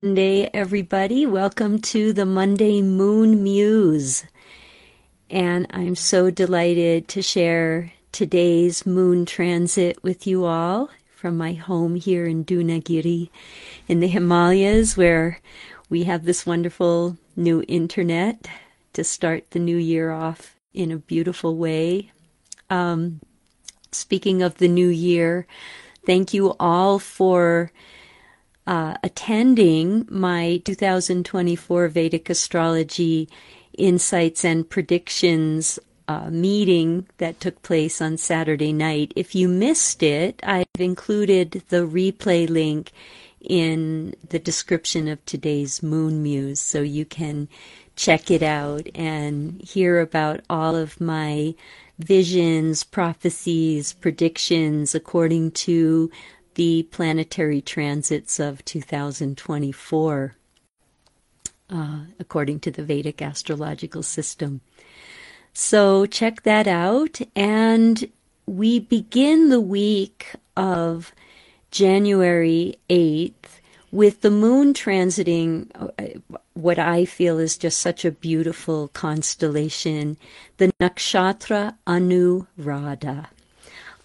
Monday, everybody. Welcome to the Monday Moon Muse. And I'm so delighted to share today's moon transit with you all from my home here in Dhoonagiri in the Himalayas, where we have this wonderful new internet to start the new year off in a beautiful way. Um, speaking of the new year, thank you all for uh, attending my 2024 Vedic Astrology Insights and Predictions uh, meeting that took place on Saturday night. If you missed it, I've included the replay link in the description of today's Moon Muse so you can check it out and hear about all of my visions, prophecies, predictions according to the planetary transits of 2024, uh, according to the Vedic astrological system. So check that out. And we begin the week of January 8th with the moon transiting uh, what I feel is just such a beautiful constellation, the nakshatra Anuradha.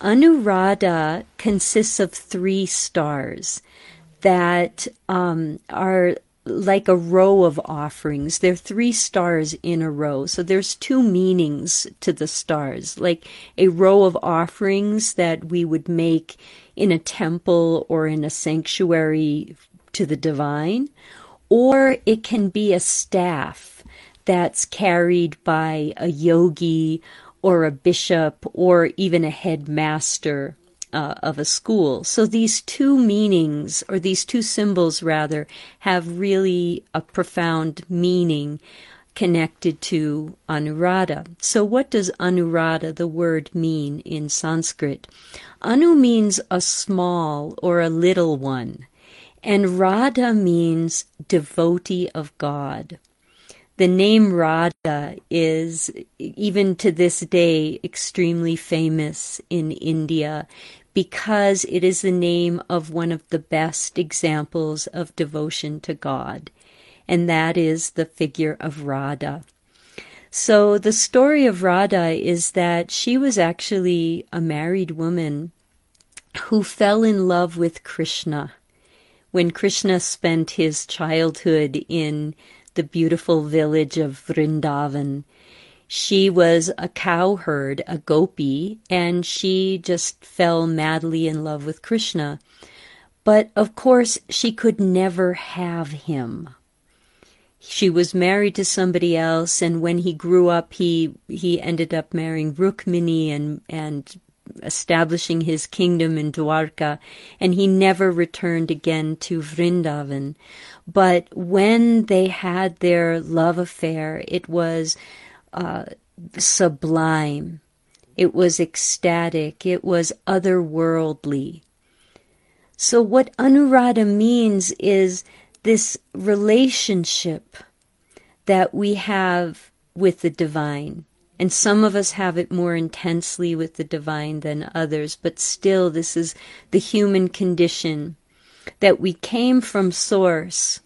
Anuradha consists of three stars that um, are like a row of offerings. There are three stars in a row. So there's two meanings to the stars, like a row of offerings that we would make in a temple or in a sanctuary to the divine, or it can be a staff that's carried by a yogi or a bishop or even a headmaster uh, of a school. So these two meanings, or these two symbols rather, have really a profound meaning connected to Anuradha. So what does Anuradha, the word, mean in Sanskrit? Anu means a small or a little one, and Radha means devotee of God. The name Radha is, even to this day, extremely famous in India because it is the name of one of the best examples of devotion to God, and that is the figure of Radha. So the story of Radha is that she was actually a married woman who fell in love with Krishna when Krishna spent his childhood in the beautiful village of Vrindavan. She was a cowherd, a gopi, and she just fell madly in love with Krishna. But of course, she could never have him. She was married to somebody else, and when he grew up, he he ended up marrying Rukmini and and establishing his kingdom in Dwarka, and he never returned again to Vrindavan. But when they had their love affair, it was uh, sublime. It was ecstatic. It was otherworldly. So, what Anuradha means is this relationship that we have with the divine. And some of us have it more intensely with the divine than others, but still, this is the human condition that we came from Source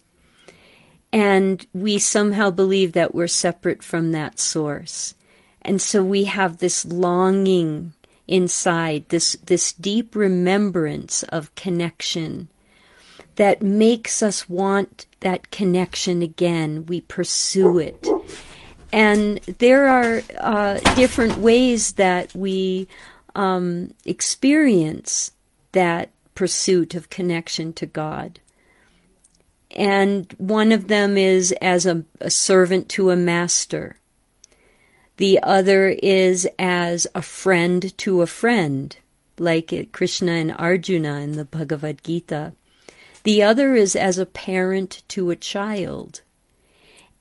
and we somehow believe that we're separate from that Source. And so we have this longing inside, this, this deep remembrance of connection that makes us want that connection again. We pursue it. And there are uh, different ways that we um, experience that pursuit of connection to God. And one of them is as a, a servant to a master. The other is as a friend to a friend, like Krishna and Arjuna in the Bhagavad Gita. The other is as a parent to a child.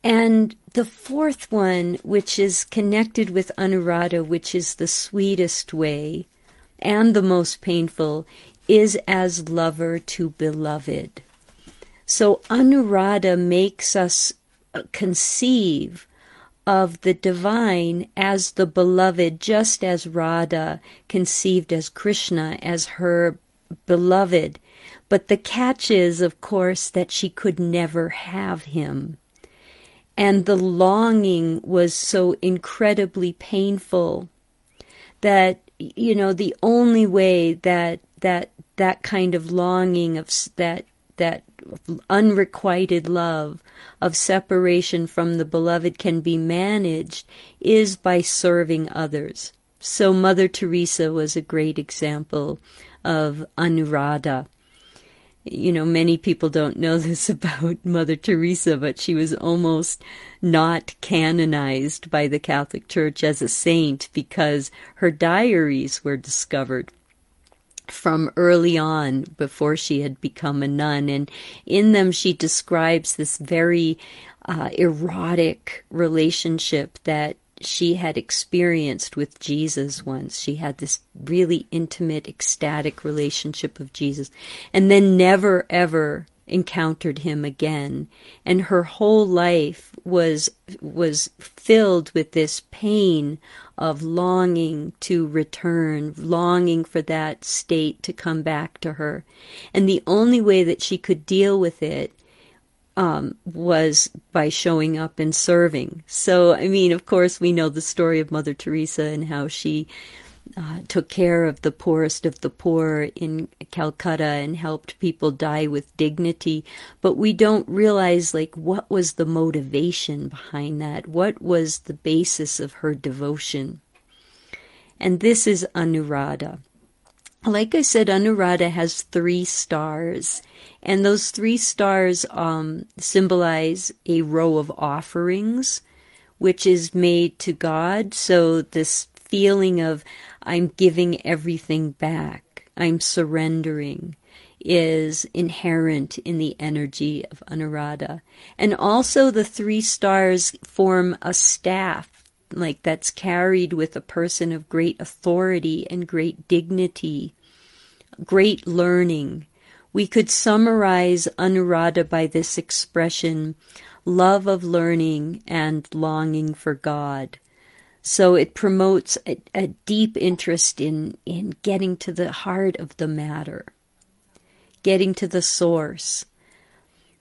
And the fourth one, which is connected with Anuradha, which is the sweetest way and the most painful, is as lover to beloved. So Anuradha makes us uh, conceive of the divine as the beloved, just as Radha conceived as Krishna as her beloved. But the catch is, of course, that she could never have him. And the longing was so incredibly painful that, you know, the only way that, that, that kind of longing of that, that unrequited love of separation from the beloved can be managed is by serving others. So Mother Teresa was a great example of Anuradha. You know, many people don't know this about Mother Teresa, but she was almost not canonized by the Catholic Church as a saint because her diaries were discovered from early on before she had become a nun. And in them, she describes this very uh, erotic relationship that she had experienced with Jesus once. She had this really intimate, ecstatic relationship of Jesus, and then never ever encountered him again and her whole life was was filled with this pain of longing to return longing for that state to come back to her and the only way that she could deal with it um, was by showing up and serving. So, I mean, of course, we know the story of Mother Teresa and how she uh, took care of the poorest of the poor in Calcutta and helped people die with dignity. But we don't realize, like, what was the motivation behind that? What was the basis of her devotion? And this is Anuradha. Like I said, Anuradha has three stars, and those three stars um, symbolize a row of offerings, which is made to God. So this feeling of I'm giving everything back, I'm surrendering, is inherent in the energy of Anuradha. And also the three stars form a staff, like that's carried with a person of great authority and great dignity, great learning. We could summarize Anuradha by this expression love of learning and longing for God. So it promotes a, a deep interest in, in getting to the heart of the matter, getting to the source.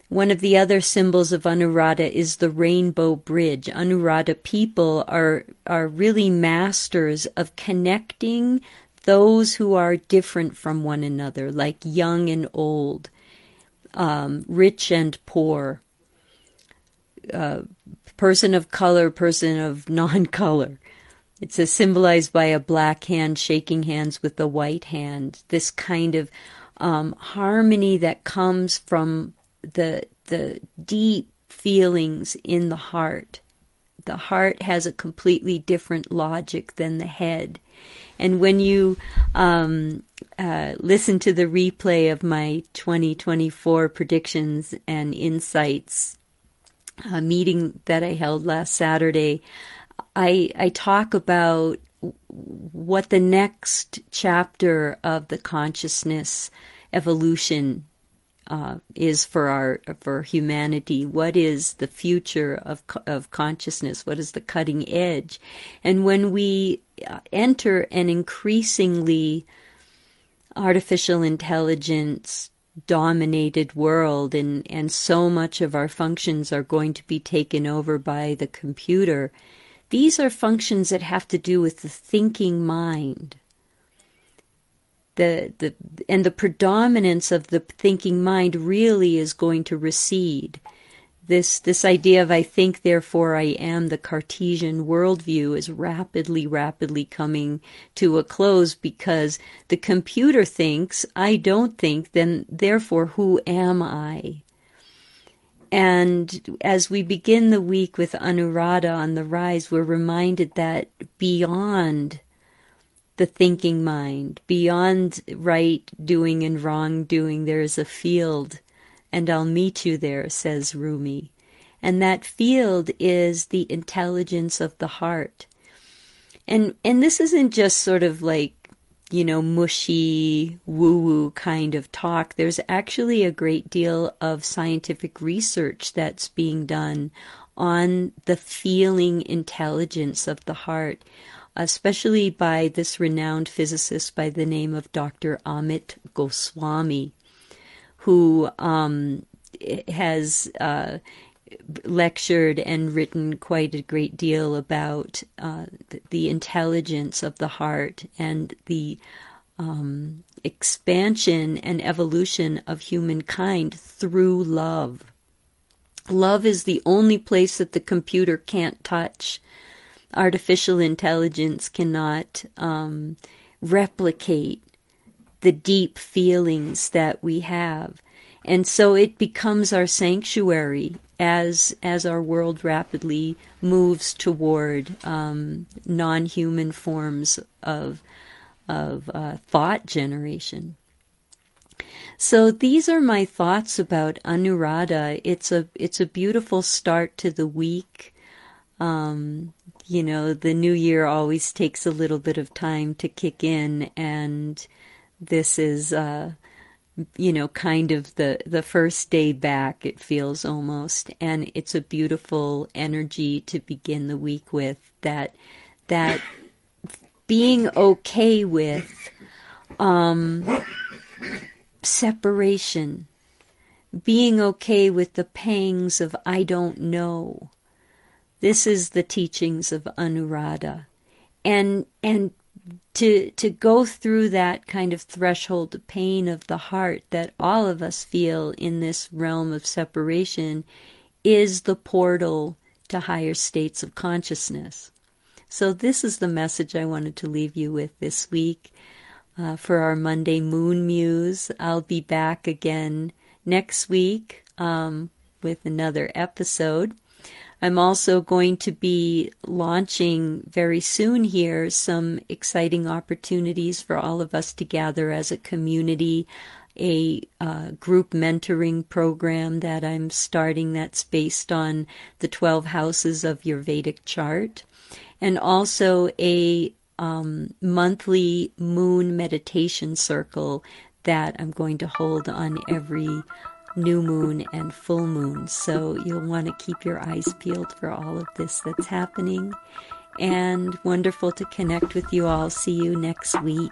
One of the other symbols of Anuradha is the rainbow bridge. Anuradha people are, are really masters of connecting those who are different from one another, like young and old, um, rich and poor, uh, person of color, person of non color. It's a symbolized by a black hand shaking hands with the white hand. This kind of um, harmony that comes from the the deep feelings in the heart. The heart has a completely different logic than the head. And when you um, uh, listen to the replay of my 2024 predictions and insights a meeting that I held last Saturday, I I talk about what the next chapter of the consciousness evolution uh, is for our for humanity. What is the future of of consciousness? What is the cutting edge? And when we uh, Uh, enter an increasingly artificial intelligence dominated world and, and so much of our functions are going to be taken over by the computer. These are functions that have to do with the thinking mind. The, the, and the predominance of the thinking mind really is going to recede this this idea of I think therefore I am the Cartesian worldview is rapidly rapidly coming to a close because the computer thinks I don't think then therefore who am I? And as we begin the week with Anuradha on the rise we're reminded that beyond the thinking mind beyond right doing and wrong doing there is a field and I'll meet you there, says Rumi. And that field is the intelligence of the heart. And and this isn't just sort of like, you know, mushy woo-woo kind of talk. There's actually a great deal of scientific research that's being done on the feeling intelligence of the heart, especially by this renowned physicist by the name of Dr. Amit Goswami. Who um, has uh, lectured and written quite a great deal about uh, the intelligence of the heart and the um, expansion and evolution of humankind through love. Love is the only place that the computer can't touch. Artificial intelligence cannot um, replicate the deep feelings that we have. And so it becomes our sanctuary as as our world rapidly moves toward um, non-human forms of of uh, thought generation. So these are my thoughts about Anuradha. It's a it's a beautiful start to the week. Um, you know, the new year always takes a little bit of time to kick in, and this is, uh, you know, kind of the the first day back. It feels almost, and it's a beautiful energy to begin the week with. That that being okay with um, separation, being okay with the pangs of I don't know. This is the teachings of Anuradha. And and to to go through that kind of threshold pain of the heart that all of us feel in this realm of separation is the portal to higher states of consciousness. So, this is the message I wanted to leave you with this week uh, for our Monday Moon Muse. I'll be back again next week um, with another episode. I'm also going to be launching very soon here some exciting opportunities for all of us to gather as a community. A uh, group mentoring program that I'm starting that's based on the 12 houses of your Vedic chart and also a um, monthly moon meditation circle that I'm going to hold on every new moon and full moon. So you'll want to keep your eyes peeled for all of this that's happening. And wonderful to connect with you all. See you next week.